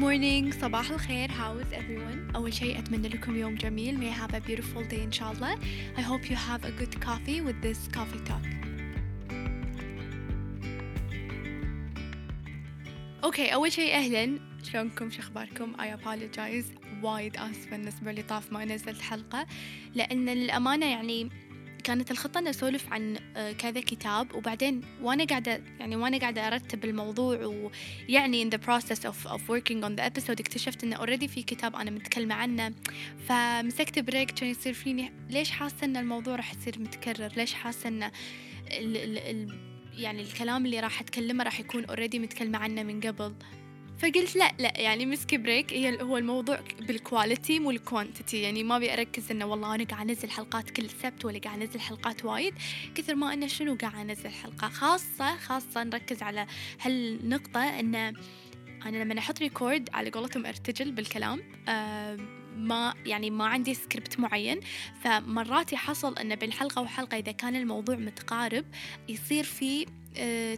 morning. صباح الخير. How is everyone? أول شيء أتمنى لكم يوم جميل. May have a beautiful day إن شاء الله I hope you have a good coffee with this coffee talk. أوكي أول شيء أهلا. شلونكم؟ شو أخباركم؟ اي apologize. وايد آسفة بالنسبة لي طاف ما نزلت حلقة. لأن للامانه يعني كانت الخطة أن أسولف عن آه، كذا كتاب وبعدين وأنا قاعدة يعني وأنا قاعدة أرتب الموضوع ويعني in the process of, of working on the episode اكتشفت إنه already في كتاب أنا متكلمة عنه. فمسكت break كان يصير فيني ليش حاسة إن الموضوع راح يصير متكرر؟ ليش حاسة إن ال ال ال يعني الكلام اللي راح أتكلمه راح يكون already متكلمة عنه من قبل؟ فقلت لا لا يعني مسكي break هي هو الموضوع بال quality مو ال quantity يعني ما أبي أركز إنه والله أنا قاعد أنزل حلقات كل سبت ولا قاعد أنزل حلقات وايد. كثر ما إنه شنو قاعد أنزل حلقة؟ خاصة خاصة نركز على هالنقطة انه أنا لما أحط record على قولتهم ارتجل بالكلام آه ما يعني ما عندي سكريبت معين. فمرات يحصل انه بين حلقة وحلقة إذا كان الموضوع متقارب يصير في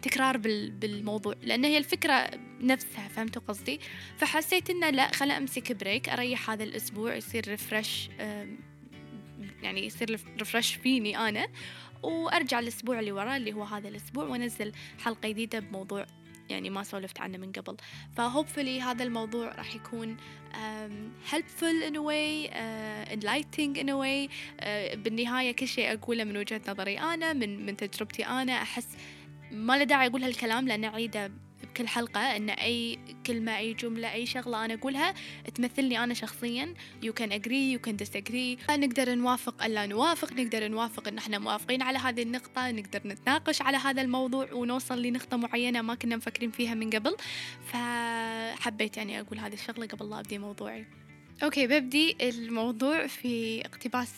تكرار بالموضوع لأن هي الفكرة نفسها فهمتوا قصدي؟ فحسيت إنه لا خلا أمسك break أريح هذا الأسبوع يصير refresh يعني يصير refresh فيني أنا وأرجع الأسبوع اللي وراه اللي هو هذا الأسبوع وأنزل حلقة جديدة بموضوع يعني ما سولفت عنه من قبل. فهوبفلي هذا الموضوع راح يكون helpful in a way uh, enlightening in a way uh, بالنهاية كل شيء أقوله من وجهة نظري أنا من من تجربتي أنا أحس ما له داعي أقول هالكلام لأن أعيده بكل حلقة أن أي كلمة أي جملة أي شغلة أنا أقولها تمثلني أنا شخصيا. You can agree you can disagree. نقدر نوافق ألا نوافق نقدر نوافق أن إحنا موافقين على هذه النقطة نقدر نتناقش على هذا الموضوع ونوصل لنقطة معينة ما كنا مفكرين فيها من قبل. فحبيت يعني أقول هذه الشغلة قبل لا أبدي موضوعي. أوكي ببدي الموضوع في اقتباس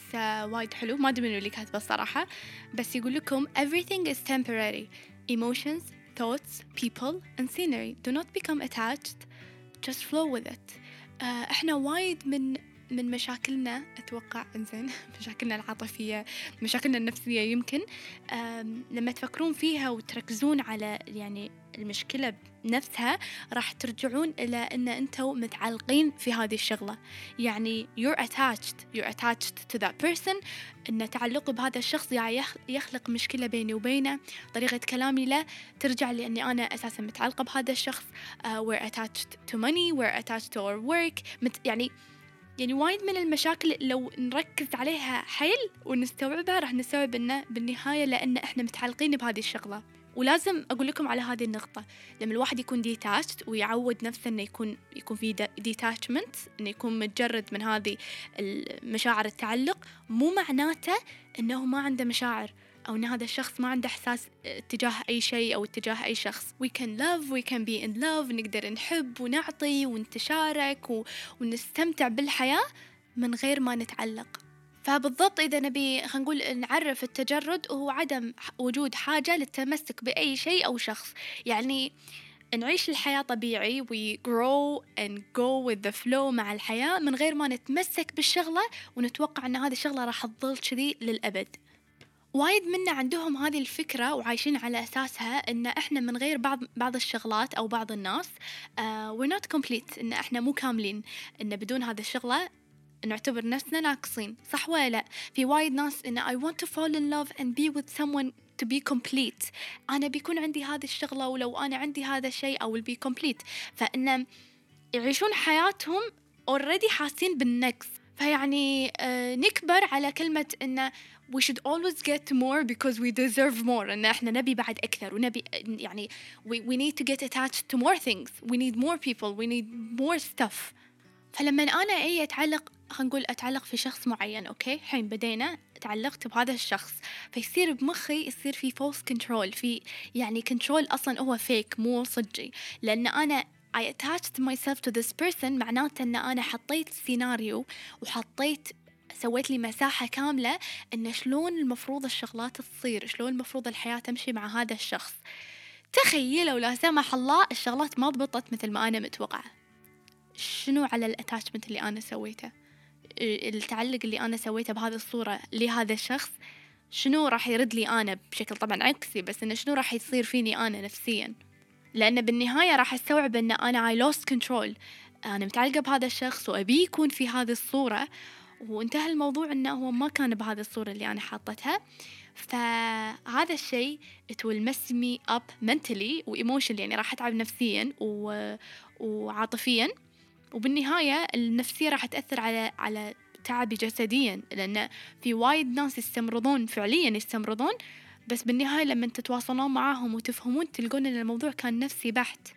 وايد حلو. ما أدري منو اللي كاتبه الصراحة. بس يقول لكم everything is temporary. Emotions, thoughts, people and scenery do not become attached. Just flow with it. uh, إحنا وايد من من مشاكلنا أتوقع إنزين مشاكلنا العاطفية مشاكلنا النفسية يمكن لما تفكرون فيها وتركزون على يعني المشكلة نفسها راح ترجعون إلى أن أنتم متعلقين في هذه الشغلة. يعني you're attached you're attached to that person. أن تعلقي بهذا الشخص يعني يخلق مشكلة بيني وبينه. طريقة كلامي له ترجع لأني أنا أساسا متعلقة بهذا الشخص. uh, we're attached to money we're attached to our work. مت يعني يعني وايد من المشاكل لو نركز عليها حيل ونستوعبها راح نستوعب إنه بالنهاية لأن إحنا متعلقين بهذه الشغلة. ولازم أقول لكم على هذه النقطة. لما الواحد يكون detached ويعود نفسه إنه يكون يكون في detachment إنه يكون متجرد من هذه المشاعر التعلق مو معناته إنه ما عنده مشاعر أو أن هذا الشخص ما عنده إحساس تجاه أي شيء أو تجاه أي شخص. We can love we can be in love نقدر نحب ونعطي ونتشارك ونستمتع بالحياة من غير ما نتعلق. فبالضبط إذا نبي خلينا نقول نعرف التجرد هو عدم وجود حاجة للتمسك بأي شيء أو شخص. يعني نعيش الحياة طبيعي we grow and go with the flow مع الحياة من غير ما نتمسك بالشغلة ونتوقع أن هذه الشغلة راح تظل كذي للأبد. وايد منا عندهم هذه الفكرة وعايشين على أساسها إن إحنا من غير بعض بعض الشغلات أو بعض الناس uh, we're not complete إن إحنا مو كاملين إن بدون هذه الشغلة نعتبر نفسنا ناقصين صح ولا لا في وايد ناس إن I want to fall in love and be with someone to be complete أنا بيكون عندي هذه الشغلة ولو أنا عندي هذا الشيء I will be complete فإن يعيشون حياتهم already حاسين بالنقص فيعني آه نكبر على كلمة إنه we should always get more because we deserve more إن إحنا نبي بعد أكثر ونبي يعني we, we need to get attached to more things we need more people we need more stuff فلما أنا أي أتعلق خلينا نقول أتعلق في شخص معين أوكي؟ الحين بدينا تعلقت بهذا الشخص فيصير بمخي يصير في false control في يعني control أصلا هو فيك مو صجي لأن أنا I attached myself to this person معناته أن أنا حطيت سيناريو وحطيت سويت لي مساحة كاملة إن شلون المفروض الشغلات تصير شلون المفروض الحياة تمشي مع هذا الشخص. تخيلوا لا سمح الله الشغلات ما ضبطت مثل ما أنا متوقعة. شنو على ال attachment اللي أنا سويته؟ التعلق اللي أنا سويته بهذه الصورة لهذا الشخص شنو راح يرد لي أنا بشكل طبعا عكسي بس إنه شنو راح يصير فيني أنا نفسيا؟ لأن بالنهاية راح أستوعب إن أنا I lost control. أنا متعلقة بهذا الشخص وأبي يكون في هذه الصورة وانتهى الموضوع إنه هو ما كان بهذه الصورة اللي أنا حاطتها. فهذا الشيء it will mess me up mentally و emotionally يعني راح أتعب نفسيا و... وعاطفيا. وبالنهاية النفسية راح تأثر على على تعبي جسديا لأن في وايد ناس يستمرضون فعليا يستمرضون بس بالنهاية لما تتواصلون معاهم وتفهمون تلقون أن الموضوع كان نفسي بحت.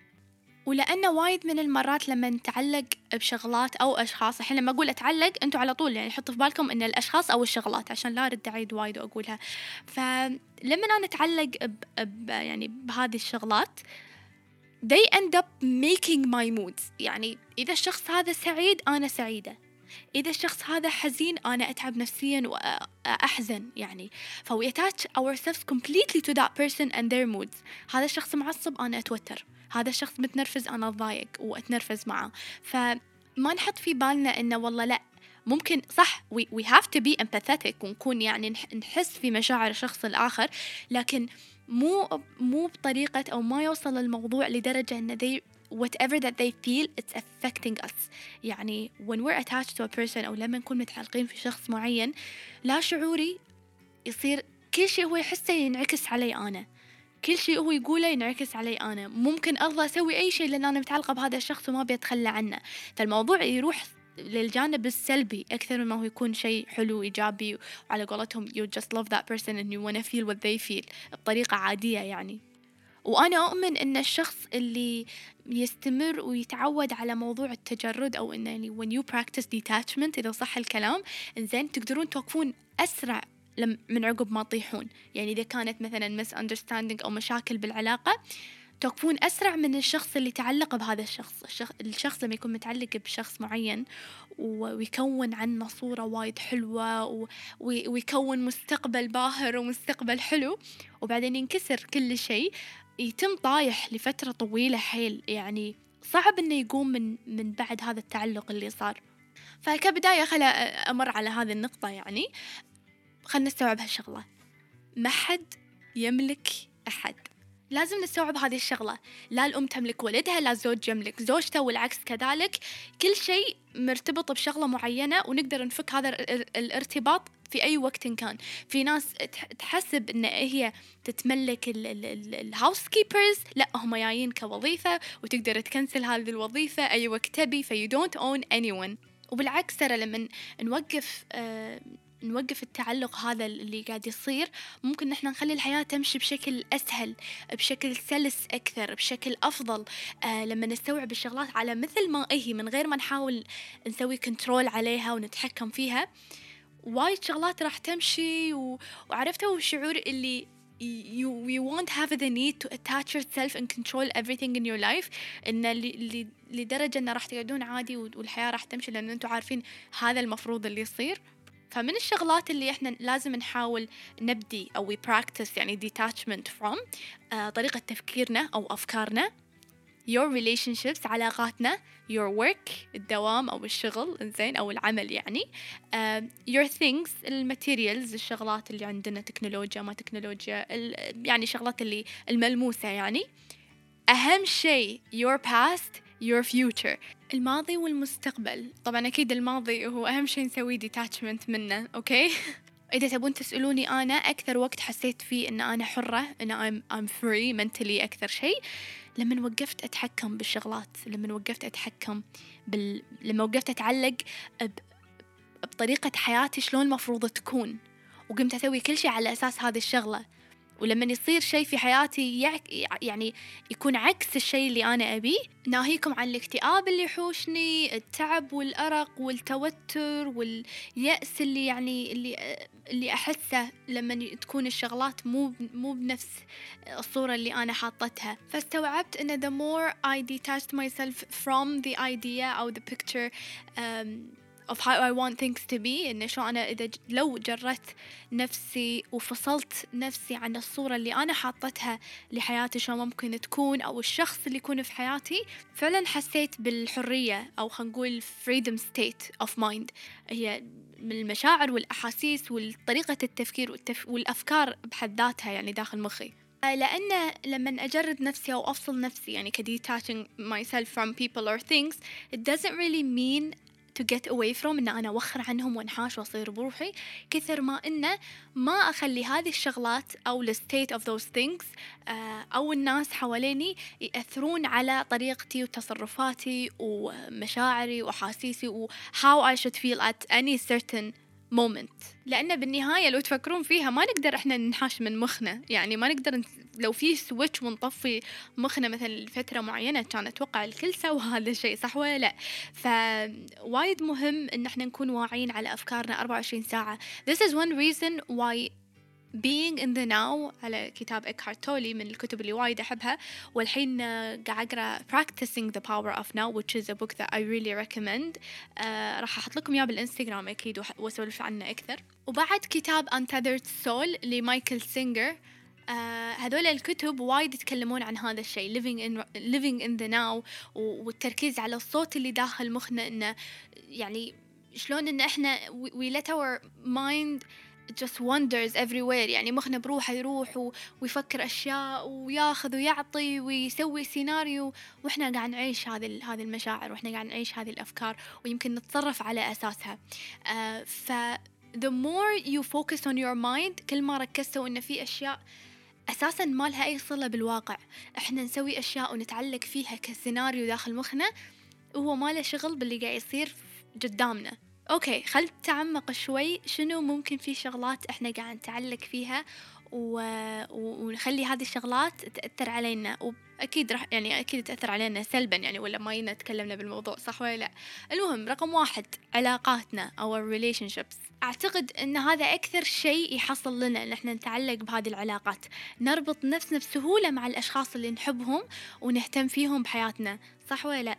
ولأن وايد من المرات لما نتعلق بشغلات أو أشخاص الحين لما أقول أتعلق أنتوا على طول يعني حطوا في بالكم إن الأشخاص أو الشغلات عشان لا أرد أعيد وايد وأقولها. فلما أنا أتعلق ب... ب... يعني بهذه الشغلات they end up making my moods. يعني إذا الشخص هذا سعيد أنا سعيدة. إذا الشخص هذا حزين أنا أتعب نفسيا وأحزن يعني ف we attach ourselves completely to that person and their moods. هذا الشخص معصب أنا أتوتر. هذا الشخص متنرفز أنا أتضايق وأتنرفز معه. فما نحط في بالنا إنه والله لأ ممكن صح we have to be empathetic ونكون يعني نحس في مشاعر الشخص الآخر لكن مو مو بطريقة أو ما يوصل الموضوع لدرجة إن they whatever that they feel it's affecting us. يعني when we're attached to a person أو لما نكون متعلقين في شخص معين لا شعوري يصير كل شيء هو يحسه ينعكس علي أنا. كل شيء هو يقوله ينعكس علي أنا. ممكن أرضى أسوي أي شيء لأن أنا متعلقة بهذا الشخص وما بيتخلى عنه. فالموضوع يروح للجانب السلبي أكثر مما هو يكون شيء حلو إيجابي وعلى قولتهم. You just love that person and you wanna feel what they feel بطريقة عادية يعني. وأنا أؤمن أن الشخص اللي يستمر ويتعود على موضوع التجرد أو أنه يعني when you practice detachment إذا صح الكلام إنزين تقدرون توقفون أسرع من عقب ما تطيحون. يعني إذا كانت مثلا misunderstanding أو مشاكل بالعلاقة توقفون أسرع من الشخص اللي تعلق بهذا الشخص. الشخص, لما يكون متعلق بشخص معين ويكون عنه صورة وايد حلوة ويكون مستقبل باهر ومستقبل حلو وبعدين ينكسر كل شيء يتم طايح لفترة طويلة حيل. يعني صعب إنه يقوم من من بعد هذا التعلق اللي صار. فكبداية خلا أمر على هذه النقطة يعني. خلنا نستوعب هالشغلة. ما حد يملك أحد. لازم نستوعب هذه الشغلة. لا الأم تملك ولدها لا الزوج يملك زوجته والعكس كذلك. كل شيء مرتبط بشغلة معينة ونقدر نفك هذا الارتباط في أي وقت كان. في ناس تحسب إن هي تتملك الهاوس كيبرز لا هم جايين كوظيفة وتقدر تكنسل هذه الوظيفة أي وقت تبي في you don't own anyone. وبالعكس ترى لما نوقف آه نوقف التعلق هذا اللي قاعد يصير. ممكن نحن نخلي الحياة تمشي بشكل أسهل بشكل سلس أكثر بشكل أفضل. آه لما نستوعب الشغلات على مثل ما هي من غير ما نحاول نسوي كنترول عليها ونتحكم فيها وايد شغلات راح تمشي. و... وعرفتوا الشعور اللي you you won't have the need to attach yourself and control everything in your life. إن لدرجة انه راح تقعدون عادي والحياة راح تمشي لأن أنتم عارفين هذا المفروض اللي يصير. فمن الشغلات اللي إحنا لازم نحاول نبدي أو practice يعني detachment from آه طريقة تفكيرنا أو أفكارنا your relationships علاقاتنا your work الدوام أو الشغل إنزين أو العمل يعني uh, your things ال materials الشغلات اللي عندنا تكنولوجيا ما تكنولوجيا يعني شغلات اللي الملموسة يعني. أهم شيء your past your future. الماضي والمستقبل. طبعا أكيد الماضي هو أهم شيء نسوي detachment منه أوكي؟ إذا تبون تسألوني أنا أكثر وقت حسيت فيه إن أنا حرة إن I'm, I'm free mentally أكثر شيء لما وقفت أتحكم بالشغلات لما وقفت أتحكم بال... لما وقفت أتعلق ب... بطريقة حياتي شلون المفروض تكون. وقمت أسوي كل شيء على أساس هذه الشغلة. ولما يصير شيء في حياتي يعني يكون عكس الشيء اللي أنا أبيه ناهيكم عن الاكتئاب اللي يحوشني التعب والأرق والتوتر واليأس اللي يعني اللي اللي أحسه لما تكون الشغلات مو مو بنفس الصورة اللي أنا حاطتها. فاستوعبت إن the more I detached myself from the idea أو the picture um, of how I want things to be. إن شو أنا إذا لو جردت نفسي وفصلت نفسي عن الصورة اللي أنا حاطتها لحياتي شو ممكن تكون أو الشخص اللي يكون في حياتي فعلا حسيت بالحرية أو خلينا نقول freedom state of mind. هي من المشاعر والأحاسيس وطريقة التفكير والتف... والأفكار بحد ذاتها يعني داخل مخي. لأن لما أجرد نفسي أو أفصل نفسي يعني ك detaching myself from people or things it doesn't really mean to get away from إن أنا اوخر عنهم وانحاش وأصير بروحي كثر ما انه ما أخلي هذه الشغلات أو ال state of those things أو الناس حواليني يأثرون على طريقتي وتصرفاتي ومشاعري وأحاسيسي و how I should feel at any certain moment. لأن بالنهاية لو تفكرون فيها ما نقدر إحنا ننحاش من مخنا. يعني ما نقدر لو في switch ونطفي مخنا مثلا لفترة معينة كان أتوقع الكل سوى هذا الشيء صح ولا لا؟ فوايد مهم إن إحنا نكون واعيين على أفكارنا 24 ساعة. This is one reason why being in the now على كتاب إكهارت تولي من الكتب اللي وايد أحبها. والحين قاعد أقرأ practicing the power of now which is a book that I really recommend. uh, راح أحط لكم إياه بالإنستغرام أكيد وأسولف عنه أكثر. وبعد كتاب Untethered Soul لمايكل سينجر. uh, هذول الكتب وايد يتكلمون عن هذا الشيء living in living in the now والتركيز على الصوت اللي داخل مخنا إنه يعني شلون إن إحنا we let our mind just wanders everywhere. يعني مخنا بروحه يروح ويفكر أشياء وياخذ ويعطي ويسوي سيناريو وإحنا قاعد نعيش هذه هذه المشاعر وإحنا قاعد نعيش هذه الأفكار ويمكن نتصرف على أساسها. uh, ف the more you focus on your mind كل ما ركزتوا إن في أشياء أساسا ما لها أي صلة بالواقع إحنا نسوي أشياء ونتعلق فيها كسيناريو داخل مخنا وهو ما له شغل باللي قاعد يصير قدامنا. أوكي خل تعمق شوي. شنو ممكن في شغلات إحنا قاعد نتعلق فيها؟ و... ونخلي هذه الشغلات تأثر علينا. وأكيد راح يعني أكيد تأثر علينا سلبا يعني ولا ما ينا تكلمنا بالموضوع صح ولا لا؟ المهم رقم واحد علاقاتنا أو relationships. أعتقد أن هذا أكثر شيء يحصل لنا أن إحنا نتعلق بهذه العلاقات. نربط نفسنا بسهولة مع الأشخاص اللي نحبهم ونهتم فيهم بحياتنا صح ولا لا؟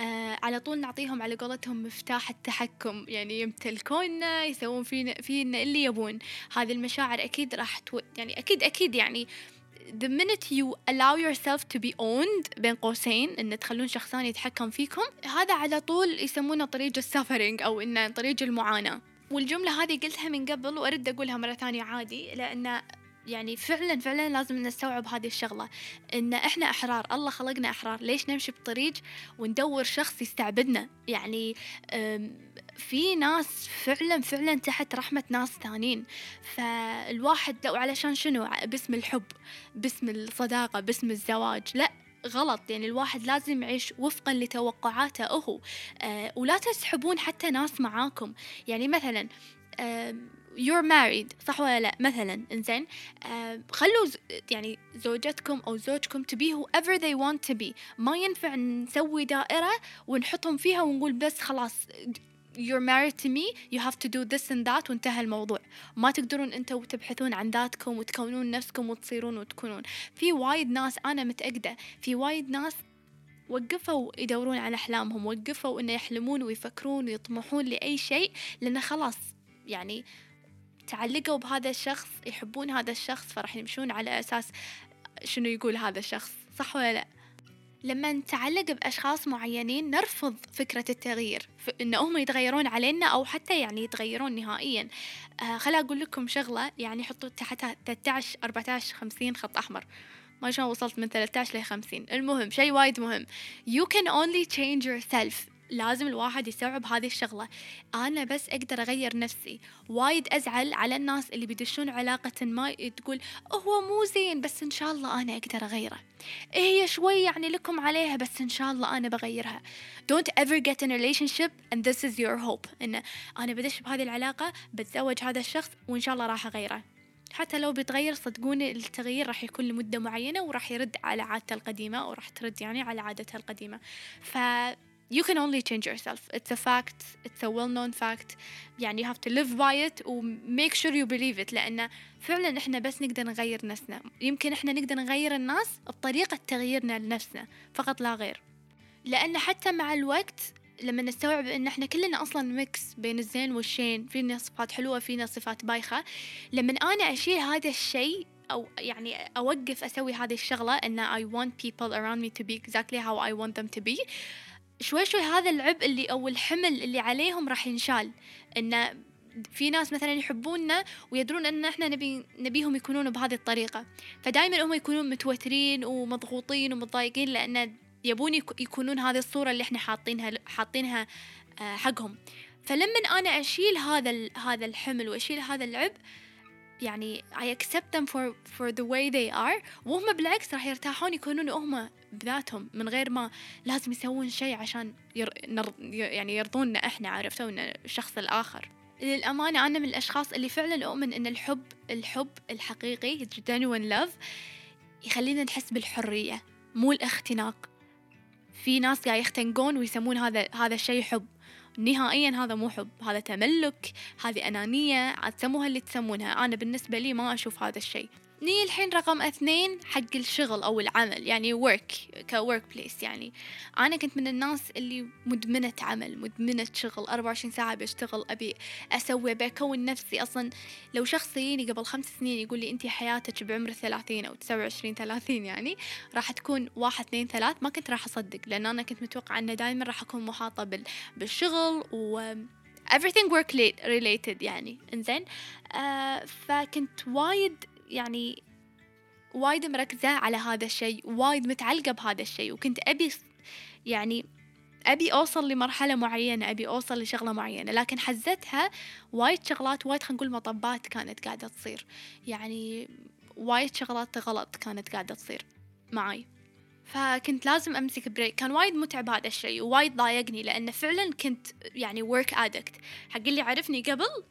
آه على طول نعطيهم على قولتهم مفتاح التحكم يعني يمتلكوننا يسوون فينا فينا اللي يبون. هذه المشاعر أكيد راح تو... يعني أكيد أكيد يعني the minute you allow yourself to be owned بين قوسين إن تخلون شخص ثاني يتحكم فيكم هذا على طول يسمونه طريق السفرنج أو إنه طريق المعاناة. والجملة هذه قلتها من قبل وأرد أقولها مرة ثانية عادي لأن يعني فعلا فعلا لازم نستوعب هذه الشغلة. إن إحنا أحرار الله خلقنا أحرار. ليش نمشي بطريق وندور شخص يستعبدنا؟ يعني في ناس فعلا فعلا تحت رحمة ناس ثانيين. فالواحد لو علشان شنو؟ باسم الحب باسم الصداقة باسم الزواج. لا غلط. يعني الواحد لازم يعيش وفقا لتوقعاته هو. أه ولا تسحبون حتى ناس معاكم. يعني مثلا أه you're married صح ولا لا؟ مثلا إنزين آه خلوا يعني زوجتكم أو زوجكم to be whoever they want to be. ما ينفع نسوي دائرة ونحطهم فيها ونقول بس خلاص you're married to me you have to do this and that وانتهى الموضوع. ما تقدرون أنتوا تبحثون عن ذاتكم وتكونون نفسكم وتصيرون وتكونون. في وايد ناس أنا متأكدة في وايد ناس وقفوا يدورون على أحلامهم وقفوا إنه يحلمون ويفكرون ويطمحون لأي شيء لأنه خلاص يعني تعلقوا بهذا الشخص يحبون هذا الشخص فراح يمشون على أساس شنو يقول هذا الشخص صح ولا لا؟ لما نتعلق بأشخاص معينين نرفض فكرة التغيير إن هم يتغيرون علينا أو حتى يعني يتغيرون نهائيا. آه خلا أقول لكم شغلة يعني حطوا تحتها 13 14 50 خط أحمر. ما شلون وصلت من 13 ل 50 المهم شيء وايد مهم. You can only change yourself. لازم الواحد يستوعب هذه الشغلة. أنا بس أقدر أغير نفسي. وايد أزعل على الناس اللي بيدشون علاقة ما تقول هو مو زين بس إن شاء الله أنا أقدر أغيره. هي شوي يعني لكم عليها بس إن شاء الله أنا بغيرها. Don't ever get in a relationship and this is your hope. إن أنا بدش بهذه العلاقة بتزوج هذا الشخص وإن شاء الله راح أغيره. حتى لو بيتغير صدقوني التغيير راح يكون لمدة معينة وراح يرد على عادته القديمة أو راح ترد يعني على عادتها القديمة. ف you can only change yourself. It's a fact. It's a well known fact. يعني you have to live by it و make sure you believe it. لأن فعلا إحنا بس نقدر نغير نفسنا. يمكن إحنا نقدر نغير الناس بطريقة تغييرنا لنفسنا. فقط لا غير. لأن حتى مع الوقت لما نستوعب إن إحنا كلنا أصلا ميكس بين الزين والشين فينا صفات حلوة فينا صفات بايخة. لما أنا أشيل هذا الشيء أو يعني أوقف أسوي هذه الشغلة إن I want people around me to be exactly how I want them to be شوي شوي هذا العبء اللي أو الحمل اللي عليهم راح ينشال. انه في ناس مثلا يحبوننا ويدرون إن إحنا نبي نبيهم يكونون بهذه الطريقة. فدائما هم يكونون متوترين ومضغوطين ومتضايقين لأن يبون يكونون هذه الصورة اللي إحنا حاطينها حاطينها آه، حقهم. فلما أنا أشيل هذا هذا الحمل وأشيل هذا العبء يعني I accept them for for the way they are. وهم بالعكس راح يرتاحون يكونون هم بذاتهم من غير ما لازم يسوون شيء عشان ير... نر... يعني يرضوننا إحنا عرفتوا؟ الشخص الآخر. للأمانة أنا من الأشخاص اللي فعلا أؤمن أن الحب الحب الحقيقي genuine love يخلينا نحس بالحرية مو الإختناق. في ناس قاعد يختنقون ويسمون هذا هذا الشيء حب. نهائيا هذا مو حب هذا تملك هذه أنانية تسموها اللي تسمونها. أنا بالنسبة لي ما أشوف هذا الشيء. نيجي الحين رقم اثنين حق الشغل أو العمل يعني work كورك بليس يعني. أنا كنت من الناس اللي مدمنة عمل مدمنة شغل. 24 ساعة بشتغل أبي أسوي بكون نفسي. أصلا لو شخص يجيني قبل خمس سنين يقول لي أنت حياتك بعمر الثلاثين أو تسعة وعشرين ثلاثين يعني راح تكون واحد اثنين ثلاث. ما كنت راح أصدق لأن أنا كنت متوقعة أنه دائما راح أكون محاطة بالشغل و everything work related يعني. إنزين؟ آه فكنت وايد يعني وايد مركزة على هذا الشيء وايد متعلقة بهذا الشيء وكنت أبي يعني أبي أوصل لمرحلة معينة أبي أوصل لشغلة معينة لكن حزتها وايد شغلات وايد خلينا نقول مطبات كانت قاعدة تصير. يعني وايد شغلات غلط كانت قاعدة تصير معي فكنت لازم أمسك break كان وايد متعب هذا الشيء ووايد ضايقني لأنه فعلا كنت يعني work addict. حق اللي عرفني قبل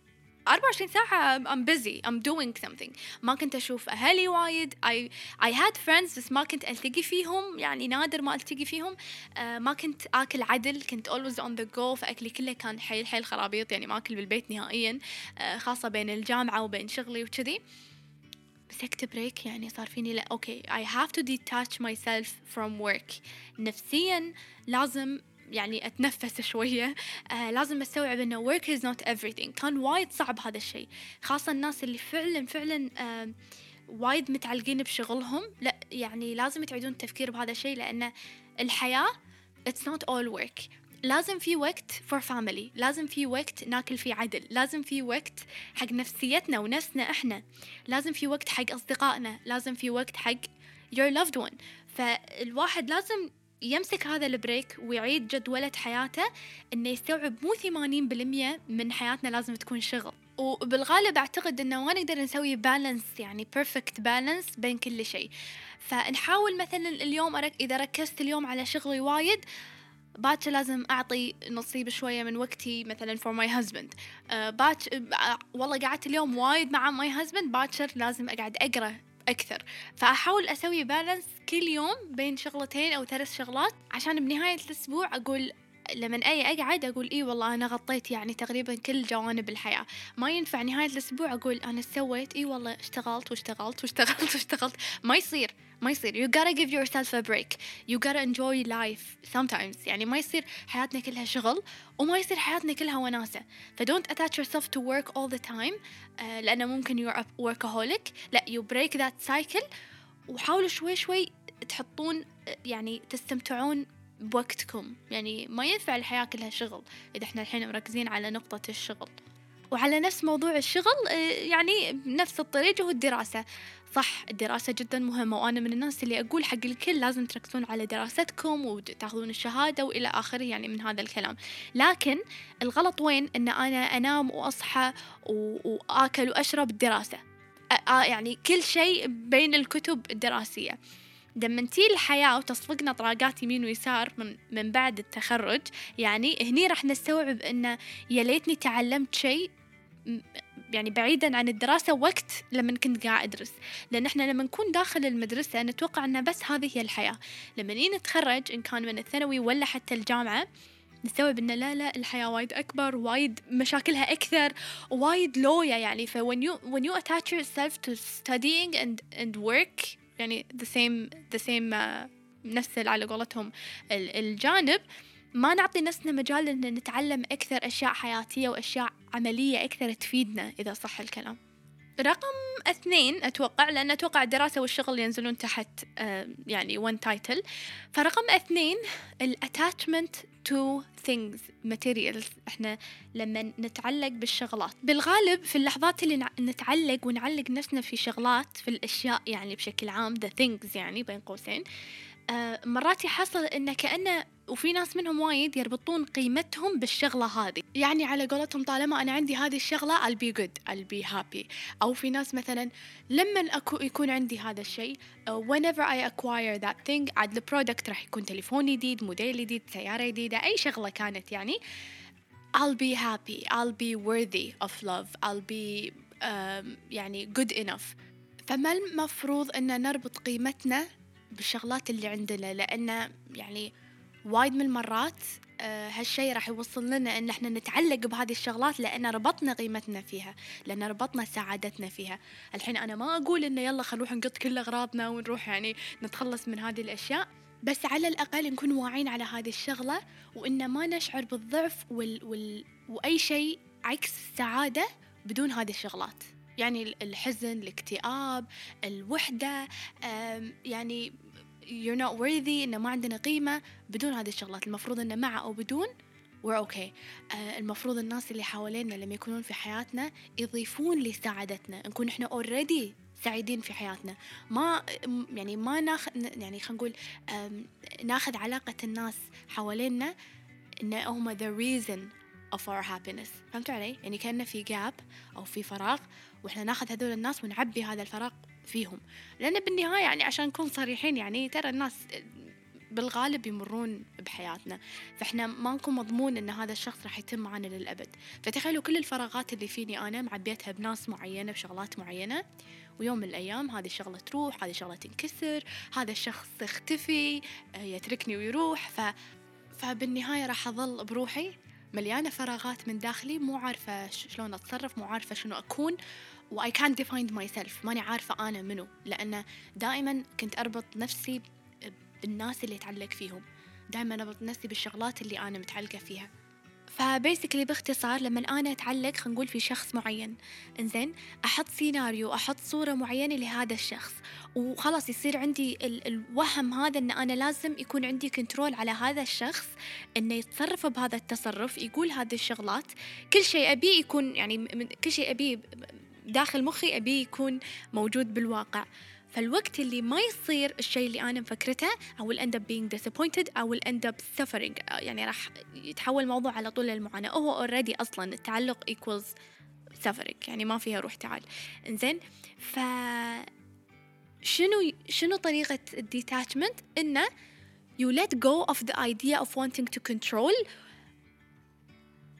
24 ساعة I'm busy. I'm doing something. ما كنت أشوف أهلي وايد. I, I had friends بس ما كنت ألتقي فيهم. يعني نادر ما ألتقي فيهم. uh, ما كنت آكل عدل. كنت always on the go. فأكلي كله كان حيل حيل خرابيط. يعني ما أكل بالبيت نهائيا. uh, خاصة بين الجامعة وبين شغلي وكذي. مسكت break يعني صار فيني لا okay I have to detach myself from work. نفسيا لازم يعني أتنفس شوية. آه لازم أستوعب إنه work is not everything. كان وايد صعب هذا الشيء. خاصة الناس اللي فعلا فعلا آه وايد متعلقين بشغلهم. لا يعني لازم تعيدون التفكير بهذا الشيء لأن الحياة it's not all work. لازم في وقت for family. لازم في وقت ناكل فيه عدل. لازم في وقت حق نفسيتنا ونفسنا إحنا. لازم في وقت حق أصدقائنا. لازم في وقت حق your loved one. فالواحد لازم يمسك هذا ال break ويعيد جدولة حياته انه يستوعب مو 80% من حياتنا لازم تكون شغل. وبالغالب اعتقد انه ما نقدر نسوي balance يعني perfect balance بين كل شيء. فنحاول مثلا اليوم أرك إذا ركزت اليوم على شغلي وايد باكر لازم أعطي نصيب شوية من وقتي مثلا my husband. uh, باكر والله قعدت اليوم وايد مع my husband باكر لازم أقعد أقرأ أكثر. فأحاول أسوي بالانس كل يوم بين شغلتين أو ثلاث شغلات عشان بنهاية الأسبوع أقول لما أي اقعد أقول إي والله أنا غطيت يعني تقريبا كل جوانب الحياة. ما ينفع نهاية الأسبوع أقول أنا سويت إي والله اشتغلت واشتغلت واشتغلت واشتغلت. ما يصير ما يصير. You gotta give yourself a break. You gotta enjoy life sometimes. يعني ما يصير حياتنا كلها شغل وما يصير حياتنا كلها وناسة. ف don't attach yourself to work all the time. uh, لأنه ممكن you're a workaholic. لا you break that cycle. وحاولوا شوي شوي تحطون يعني تستمتعون بوقتكم. يعني ما ينفع الحياة كلها شغل إذا إحنا الحين مركزين على نقطة الشغل. وعلى نفس موضوع الشغل يعني نفس الطريق هو الدراسة. صح الدراسة جدا مهمة وأنا من الناس اللي أقول حق الكل لازم تركزون على دراستكم وتأخذون الشهادة وإلى آخره يعني من هذا الكلام. لكن الغلط وين؟ أن أنا أنام وأصحى وآكل وأشرب الدراسة. يعني كل شيء بين الكتب الدراسية. لما الحياة وتصفقنا طراقات يمين ويسار من, من بعد التخرج. يعني هني راح نستوعب أن يا ليتني تعلمت شيء يعني بعيدا عن الدراسة وقت لما كنت قاعد أدرس. لأن إحنا لما نكون داخل المدرسة نتوقع أن بس هذه هي الحياة. لما نتخرج إن كان من الثانوي ولا حتى الجامعة نستوعب إن لا لا الحياة وايد أكبر وايد مشاكلها أكثر وايد لويا يعني. ف when you when you attach yourself to studying and and work يعني the same the same uh, نفس على قولتهم. الجانب ما نعطي نفسنا مجال إن نتعلم أكثر أشياء حياتية وأشياء عملية أكثر تفيدنا إذا صح الكلام. رقم اثنين أتوقع لأن أتوقع الدراسة والشغل ينزلون تحت آه، يعني one title. فرقم اثنين الاتاتشمنت to things materials. إحنا لما نتعلق بالشغلات. بالغالب في اللحظات اللي نتعلق ونعلق نفسنا في شغلات في الأشياء يعني بشكل عام the things يعني بين قوسين آه مرات يحصل انه كأنه وفي ناس منهم وايد يربطون قيمتهم بالشغلة هذه. يعني على قولتهم طالما أنا عندي هذه الشغلة I'll be good I'll be happy. أو في ناس مثلا لما أكو يكون عندي هذا الشيء uh, whenever I acquire that thing عاد البرودكت راح يكون تليفون جديد موديل جديد سيارة جديدة أي شغلة كانت يعني I'll be happy I'll be worthy of love I'll be um, يعني good enough. فما المفروض أن نربط قيمتنا بالشغلات اللي عندنا لأن يعني وايد من المرات آه هالشيء راح يوصل لنا إن إحنا نتعلق بهذه الشغلات لأن ربطنا قيمتنا فيها لأن ربطنا سعادتنا فيها. الحين أنا ما أقول إنه يلا خلينا نروح نقط كل أغراضنا ونروح يعني نتخلص من هذه الأشياء بس على الأقل نكون واعين على هذه الشغلة وإن ما نشعر بالضعف وال... وال... وأي شيء عكس السعادة بدون هذه الشغلات. يعني الحزن الاكتئاب الوحدة يعني you're not worthy إنه ما عندنا قيمة بدون هذه الشغلات. المفروض إنه مع أو بدون we're okay. uh, المفروض الناس اللي حوالينا لما يكونون في حياتنا يضيفون لسعادتنا. نكون إحنا already سعيدين في حياتنا. ما يعني ما ناخذ يعني خلينا نقول ناخذ علاقة الناس حوالينا إن هم the reason of our happiness. فهمتوا علي؟ يعني كأنه في gap أو في فراغ وإحنا ناخذ هذول الناس ونعبي هذا الفراغ. فيهم. لأن بالنهاية يعني عشان نكون صريحين يعني ترى الناس بالغالب يمرون بحياتنا. فإحنا ما نكون مضمون إن هذا الشخص راح يتم معنا للأبد. فتخيلوا كل الفراغات اللي فيني أنا معبيتها بناس معينة بشغلات معينة ويوم من الأيام هذه الشغلة تروح هذه الشغلة تنكسر هذا الشخص يختفي آه، يتركني ويروح. ف فبالنهاية راح أظل بروحي مليانة فراغات من داخلي مو عارفة شلون أتصرف مو عارفة شنو أكون. و I can't define myself. ماني عارفة أنا منو. لأن دائما كنت أربط نفسي بالناس اللي أتعلق فيهم. دائما أربط نفسي بالشغلات اللي أنا متعلقة فيها. فبيسكلي باختصار لما أنا أتعلق خلينا نقول في شخص معين. إنزين أحط سيناريو أحط صورة معينة لهذا الشخص. وخلاص يصير عندي ال- الوهم هذا إن أنا لازم يكون عندي كنترول على هذا الشخص إنه يتصرف بهذا التصرف يقول هذه الشغلات. كل شيء أبيه يكون يعني كل شيء أبيه داخل مخي أبيه يكون موجود بالواقع. فالوقت اللي ما يصير الشيء اللي أنا مفكرته will end up being disappointed will end up suffering. يعني راح يتحول الموضوع على طول للمعاناة. هو already أصلا التعلق equals suffering يعني ما فيها روح تعال. إنزين ف شنو شنو طريقة الديتاتشمنت إنه you let go of the idea of wanting to control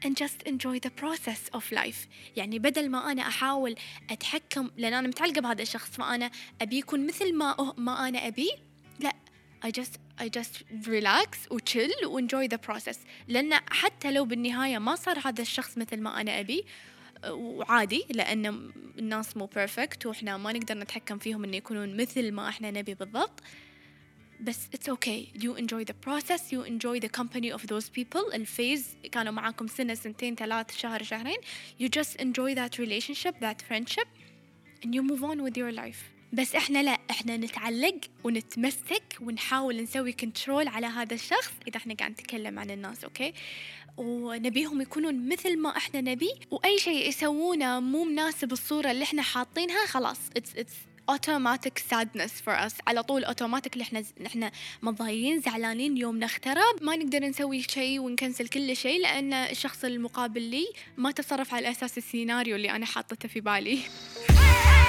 and just enjoy the process of life. يعني بدل ما أنا أحاول أتحكم لأن أنا متعلقة بهذا الشخص فأنا أبي يكون مثل ما أه ما أنا أبي. لا I just I just relax و chill و enjoy the process. لأن حتى لو بالنهاية ما صار هذا الشخص مثل ما أنا أبي وعادي لأن الناس مو perfect وإحنا ما نقدر نتحكم فيهم إنه يكونون مثل ما إحنا نبي بالضبط. بس it's okay. You enjoy the process. You enjoy the company of those people. ال phase كانوا معاكم سنة سنتين ثلاث شهر شهرين. You just enjoy that relationship that friendship and you move on with your life. بس إحنا لا إحنا نتعلق ونتمسك ونحاول نسوي control على هذا الشخص إذا إحنا قاعد نتكلم عن الناس okay ونبيهم يكونون مثل ما إحنا نبي وأي شيء يسوونه مو مناسب الصورة اللي إحنا حاطينها خلاص. It's it's automatic sadness for us. على طول اوتوماتيك اللي إحنا إحنا متضايقين زعلانين يومنا اخترب ما نقدر نسوي شيء ون cancel كل شيء لأن الشخص المقابل لي ما تصرف على أساس السيناريو اللي أنا حاطته في بالي.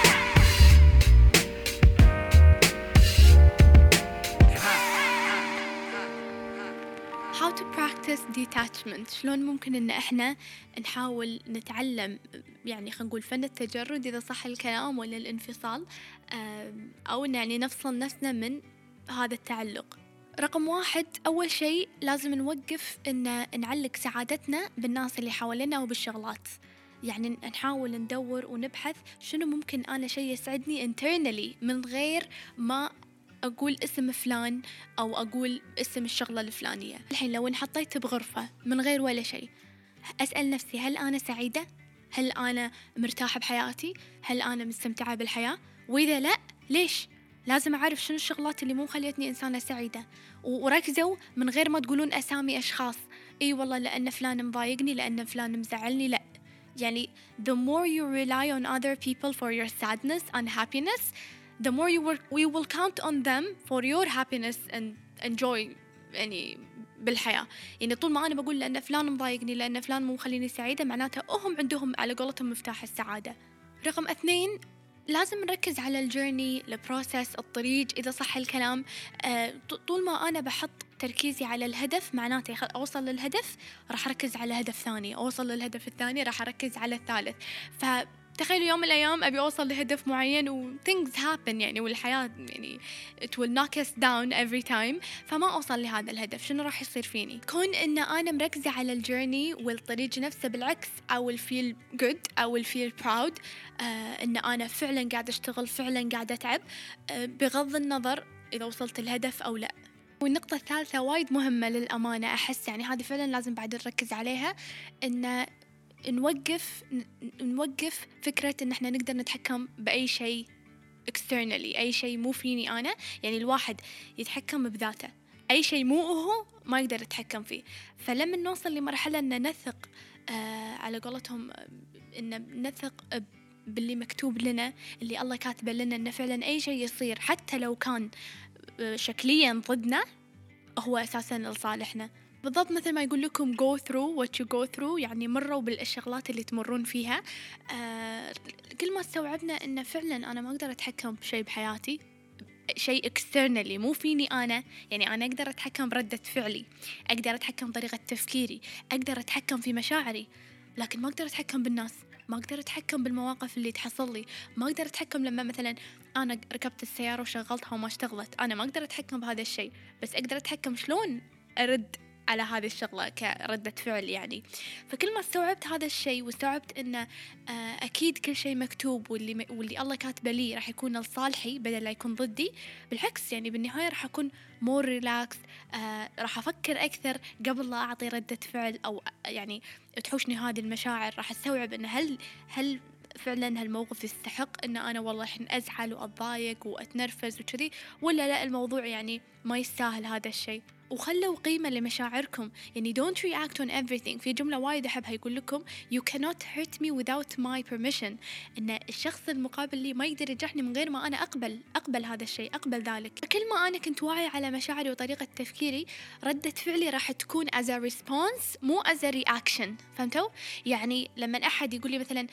how to practice detachment. شلون ممكن إن إحنا نحاول نتعلم يعني خلينا نقول فن التجرد إذا صح الكلام ولا الانفصال أو إن يعني نفصل نفسنا من هذا التعلق. رقم واحد أول شيء لازم نوقف إن نعلق سعادتنا بالناس اللي حوالينا وبالشغلات. يعني نحاول ندور ونبحث شنو ممكن أنا شيء يسعدني internally من غير ما أقول اسم فلان أو أقول اسم الشغلة الفلانية الحين لو انحطيت بغرفة من غير ولا شيء أسأل نفسي هل أنا سعيدة؟ هل أنا مرتاحة بحياتي؟ هل أنا مستمتعة بالحياة؟ وإذا لا ليش؟ لازم أعرف شنو الشغلات اللي مو مخليتني إنسانة سعيدة وركزوا من غير ما تقولون أسامي أشخاص إي والله لأن فلان مضايقني لأن فلان مزعلني لا يعني the more you rely on other people for your sadness and happiness the more you work we will count on them for your happiness and enjoy يعني بالحياة. يعني طول ما أنا بقول لأن فلان مضايقني لأن فلان مو مخليني سعيدة معناته هم عندهم على قولتهم مفتاح السعادة. رقم اثنين لازم نركز على ال journey ال process الطريق إذا صح الكلام. آه طول ما أنا بحط تركيزي على الهدف معناته أوصل للهدف راح أركز على هدف ثاني. أوصل للهدف الثاني راح أركز على الثالث. ف تخيلوا يوم من الأيام أبي أوصل لهدف معين و things happen يعني والحياة يعني it will knock us down every time فما أوصل لهذا الهدف. شنو راح يصير فيني؟ كون إن أنا مركزة على الجيرني والطريق نفسه بالعكس I will feel good I will feel proud آه إن أنا فعلا قاعدة أشتغل فعلا قاعدة أتعب آه بغض النظر إذا وصلت الهدف أو لا. والنقطة الثالثة وايد مهمة للأمانة أحس يعني هذه فعلا لازم بعد نركز عليها إن نوقف نوقف فكرة إن إحنا نقدر نتحكم بأي شيء externally أي شيء مو فيني أنا. يعني الواحد يتحكم بذاته. أي شيء مو هو ما يقدر يتحكم فيه. فلما نوصل لمرحلة إن نثق آه على قولتهم إن نثق باللي مكتوب لنا اللي الله كاتبه لنا إنه فعلا أي شيء يصير حتى لو كان شكليا ضدنا هو أساسا لصالحنا. بالضبط مثل ما يقول لكم go through what you go through يعني مروا بالشغلات اللي تمرون فيها. آه كل ما استوعبنا انه فعلا أنا ما أقدر أتحكم بشيء بحياتي شيء externally مو فيني أنا يعني أنا أقدر أتحكم بردة فعلي أقدر أتحكم بطريقة تفكيري أقدر أتحكم في مشاعري لكن ما أقدر أتحكم بالناس ما أقدر أتحكم بالمواقف اللي تحصل لي ما أقدر أتحكم لما مثلا أنا ركبت السيارة وشغلتها وما اشتغلت أنا ما أقدر أتحكم بهذا الشيء بس أقدر أتحكم شلون أرد على هذه الشغلة كردة فعل يعني. فكل ما استوعبت هذا الشيء واستوعبت إنه أكيد كل شيء مكتوب واللي واللي الله كاتبه لي راح يكون لصالحي بدل لا يكون ضدي. بالعكس يعني بالنهاية راح أكون more relax آه راح أفكر أكثر قبل لا أعطي ردة فعل أو يعني تحوشني هذه المشاعر. راح أستوعب انه هل هل فعلا هالموقف يستحق إن أنا والله الحين أزعل وأتضايق وأتنرفز وكذي ولا لا الموضوع يعني ما يستاهل هذا الشيء. وخلوا قيمة لمشاعركم. يعني don't react on everything. في جملة وايد أحبها يقول لكم you cannot hurt me without my permission. إن الشخص المقابل لي ما يقدر يجرحني من غير ما أنا أقبل أقبل هذا الشيء أقبل ذلك. كل ما أنا كنت واعي على مشاعري وطريقة تفكيري ردة فعلي راح تكون as a response مو as a reaction. فهمتوا؟ يعني لما أحد يقول لي مثلا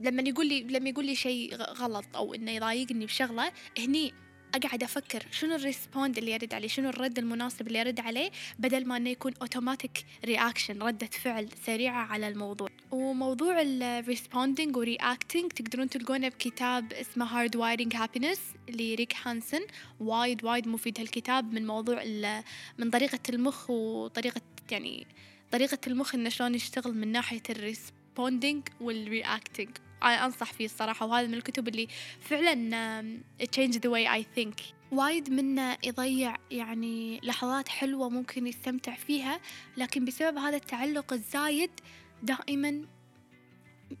لما يقول لي لما يقول لي شيء غلط أو إنه يضايقني بشغلة هني اقعد أفكر شنو ال respond اللي ارد عليه؟ شنو الرد المناسب اللي ارد عليه بدل ما إنه يكون automatic reaction ردة فعل سريعة على الموضوع. وموضوع ال responding و reacting تقدرون تلقونه بكتاب اسمه Hardwiring Happiness لريك هانسن. وايد وايد مفيد هالكتاب من موضوع من طريقة المخ وطريقة يعني طريقة المخ إنه شلون يشتغل من ناحية ال responding وال reacting أنا أنصح فيه الصراحة وهذا من الكتب اللي فعلا change the way I think. وايد منا يضيع يعني لحظات حلوة ممكن يستمتع فيها لكن بسبب هذا التعلق الزايد دائما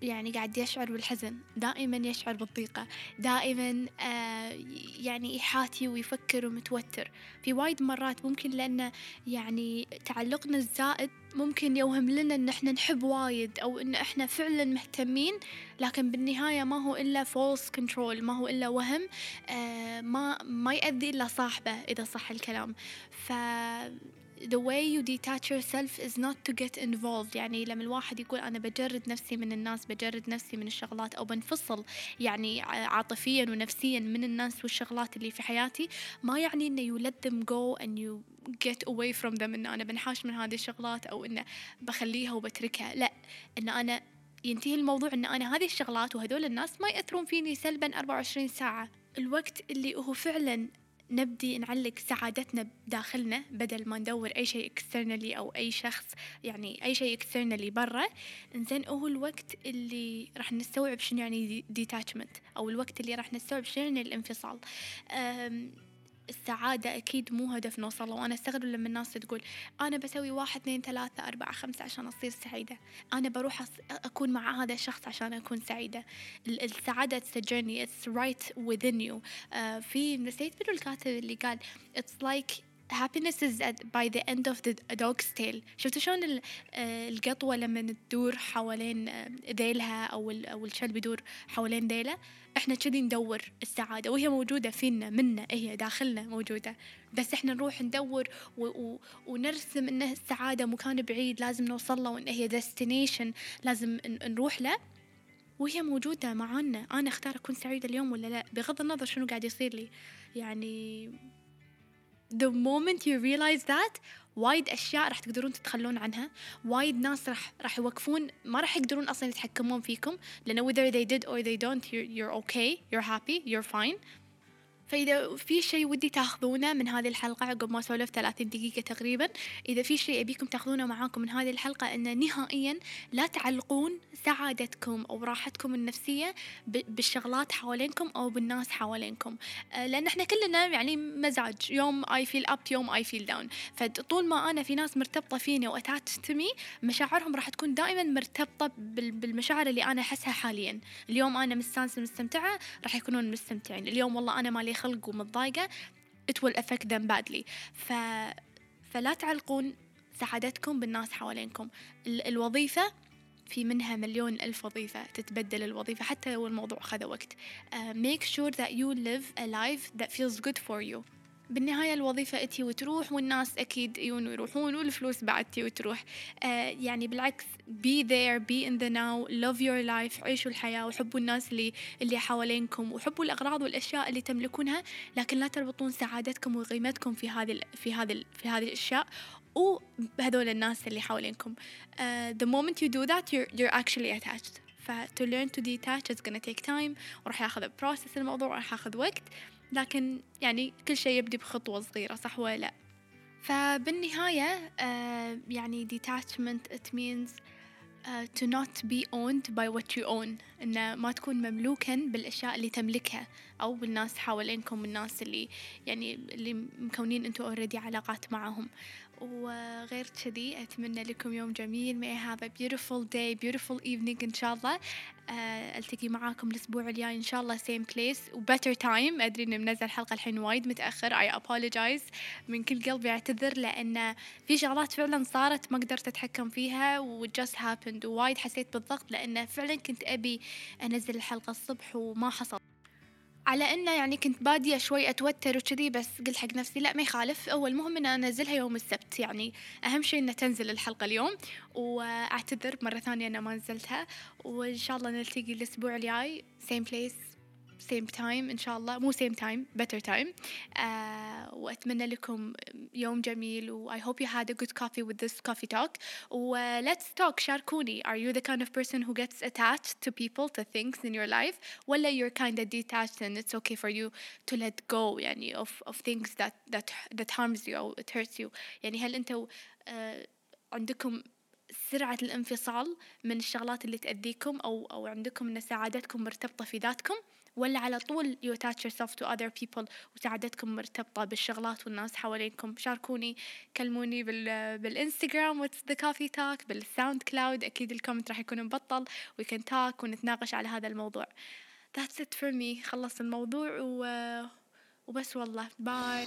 يعني قاعد يشعر بالحزن دائما يشعر بالضيقة دائما آه يعني يحاتي ويفكر ومتوتر. في وايد مرات ممكن لأن يعني تعلقنا الزائد ممكن يوهم لنا إن إحنا نحب وايد أو إن إحنا فعلا مهتمين لكن بالنهاية ما هو إلا false control ما هو إلا وهم آه ما ما يأذي إلا صاحبه إذا صح الكلام. ف the way you detach yourself is not to get involved. يعني لما الواحد يقول أنا بجرد نفسي من الناس بجرد نفسي من الشغلات أو بنفصل يعني عاطفيا ونفسيا من الناس والشغلات اللي في حياتي ما يعني إنه you let them go and you get away from them إنه أنا بنحاش من هذه الشغلات أو إنه بخليها وبتركها. لا إن أنا ينتهي الموضوع إن أنا هذه الشغلات وهذول الناس ما يأثرون فيني سلبا 24 ساعة. الوقت اللي هو فعلا نبدي نعلق سعادتنا بداخلنا بدل ما ندور أي شيء externally أو أي شخص يعني أي شيء externally برا. إنزين هو الوقت اللي راح نستوعب شنو يعني detachment أو الوقت اللي راح نستوعب شنو يعني الانفصال. السعادة أكيد مو هدف نوصل له. وأنا أستغرب لما الناس تقول أنا بسوي واحد اثنين ثلاثة أربعة خمسة عشان أصير سعيدة. أنا بروح أكون مع هذا الشخص عشان أكون سعيدة. السعادة it's a journey it's right within you. uh, في نسيت منو الكاتب اللي قال it's like happiness is at by the end of the dog's tail. شفتوا شلون القطوة لما تدور حوالين ذيلها أو أو الكلب يدور حوالين ذيله؟ إحنا كذي ندور السعادة وهي موجودة فينا منا هي داخلنا موجودة. بس إحنا نروح ندور و و ونرسم إنه السعادة مكان بعيد لازم نوصل له وان هي destination لازم نروح له. وهي موجودة معانا. أنا أختار أكون سعيدة اليوم ولا لا؟ بغض النظر شنو قاعد يصير لي. يعني the moment you realize that وايد اشياء راح تقدرون تتخلون عنها وايد ناس راح راح يوقفون ما راح يقدرون أصلا يتحكمون فيكم لأنه whether they did or they don't you're, you're okay you're happy you're fine فإذا في شيء ودي تاخذونه من هذه الحلقة عقب ما سولف 30 دقيقة تقريبا إذا في شيء أبيكم تاخذونه معاكم من هذه الحلقة أن نهائيا لا تعلقون سعادتكم أو راحتكم النفسية بالشغلات حوالينكم أو بالناس حوالينكم. آه، لأن إحنا كلنا يعني مزاج. يوم I feel up يوم I feel down. فطول ما أنا في ناس مرتبطة فيني وأتاتشت مي مشاعرهم راح تكون دائما مرتبطة بالمشاعر اللي أنا أحسها حاليا. اليوم أنا مستانسة مستمتعة راح يكونون مستمتعين. اليوم والله أنا مالي خلق ومتضايقة it will affect them badly. ف... فلا تعلقون سعادتكم بالناس حوالينكم. ال... الوظيفة في منها مليون ألف وظيفة تتبدل الوظيفة حتى لو الموضوع خذ وقت. uh, make sure that you live a life that feels good for you. بالنهاية الوظيفة إتي وتروح والناس أكيد يجون ويروحون والفلوس بعد تي وتروح. آه يعني بالعكس be there be in the now love your life عيشوا الحياة وحبوا الناس اللي اللي حوالينكم وحبوا الأغراض والأشياء اللي تملكونها لكن لا تربطون سعادتكم وقيمتكم في هذه في هذه في هذه الأشياء وبهذول الناس اللي حوالينكم. uh, the moment you do that you're, you're actually attached. ف to learn to detach is gonna take time. وراح ياخذ process الموضوع راح ياخذ وقت. لكن يعني كل شيء يبدي بخطوة صغيرة صح ولا لا؟ فبالنهاية uh, يعني detachment it means uh, to not be owned by what you own. إن ما تكون مملوكا بالأشياء اللي تملكها أو بالناس حوالينكم الناس اللي يعني اللي مكونين أنتوا أوريدي علاقات معهم وغير كذي أتمنى لكم يوم جميل. May I have a beautiful day beautiful evening إن شاء الله. آه، ألتقي معاكم الأسبوع الجاي إن شاء الله same place و better time. أدري إني منزل الحلقة الحين وايد متأخر I apologize. من كل قلبي أعتذر لأن في شغلات فعلا صارت ما قدرت أتحكم فيها و just happened. ووايد حسيت بالضغط لأن فعلا كنت أبي أنزل الحلقة الصبح وما حصل. على انه يعني كنت بادية شوي أتوتر وكذي بس قلت حق نفسي لا ما يخالف. هو المهم إن أنزلها يوم السبت يعني أهم شيء انها تنزل الحلقة اليوم. وأعتذر مرة ثانية انه ما نزلتها. وإن شاء الله نلتقي الأسبوع الجاي. Same place. same time إن شاء الله مو same time better time uh, وأتمنى لكم يوم جميل و I hope you had a good coffee with this coffee talk و uh, let's talk شاركوني are you the kind of person who gets attached to people to things in your life ولا you're kind of detached and it's okay for you to let go يعني of, of things that that that harms you or it hurts you يعني هل أنتوا uh, عندكم سرعة الانفصال من الشغلات اللي تأذيكم أو أو عندكم إن سعادتكم مرتبطة في ذاتكم ولا على طول you attach yourself to other people وسعادتكم مرتبطة بالشغلات والناس حوالينكم. شاركوني كلموني بال بالإنستغرام what's the coffee talk بال SoundCloud أكيد ال comment راح يكون مبطل. We can talk ونتناقش على هذا الموضوع. That's it for me. خلص الموضوع و... وبس والله. باي